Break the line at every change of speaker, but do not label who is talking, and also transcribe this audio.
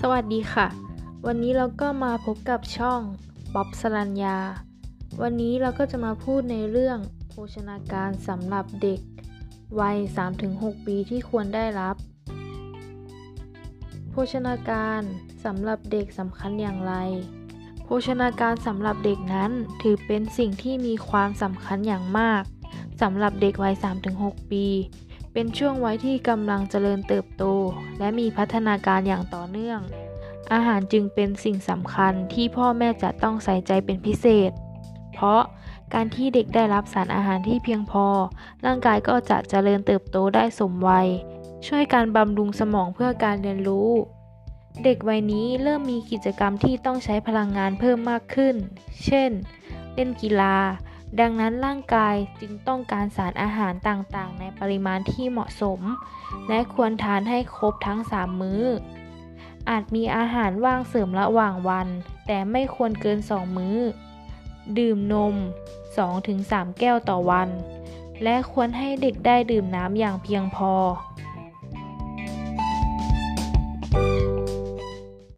สวัสดีค่ะ วันนี้เราก็มาพบกับช่องบ๊อบสรัญญา วันนี้เราก็จะมาพูดในเรื่องโภชนาการสำหรับเด็ก วัย 3-6 ปีที่ควรได้รับ โภชนาการสำหรับเด็กสำคัญอย่างไร โภชนาการสำหรับเด็กนั้นถือเป็นสิ่งที่มีความสำคัญอย่างมากสำหรับเด็กวัย 3-6 ปี เป็นช่วงวัยที่กำลังเจริญเติบโต และมีพัฒนาการอย่างต่อเนื่อง อาหารจึงเป็นสิ่งสำคัญที่พ่อแม่จะต้องใส่ใจเป็นพิเศษ เพราะการที่เด็กได้รับสารอาหารที่เพียงพอ ร่างกายก็จะเจริญเติบโตได้สมวัย ช่วยการบำรุงสมองเพื่อการเรียนรู้ เด็กวัยนี้เริ่มมีกิจกรรมที่ต้องใช้พลังงานเพิ่มมากขึ้น เช่น เล่นกีฬา ดังนั้นร่างกายจึงต้องการสารอาหารต่างๆ ในปริมาณที่เหมาะสม และควรทานให้ครบทั้ง 3 มื้อ อาจมีอาหารว่างเสริมระหว่างวัน แต่ไม่ควรเกิน 2 มื้อ ดื่มนม 2-3 แก้วต่อวัน และควรให้เด็กได้ดื่มน้ำอย่างเพียงพอ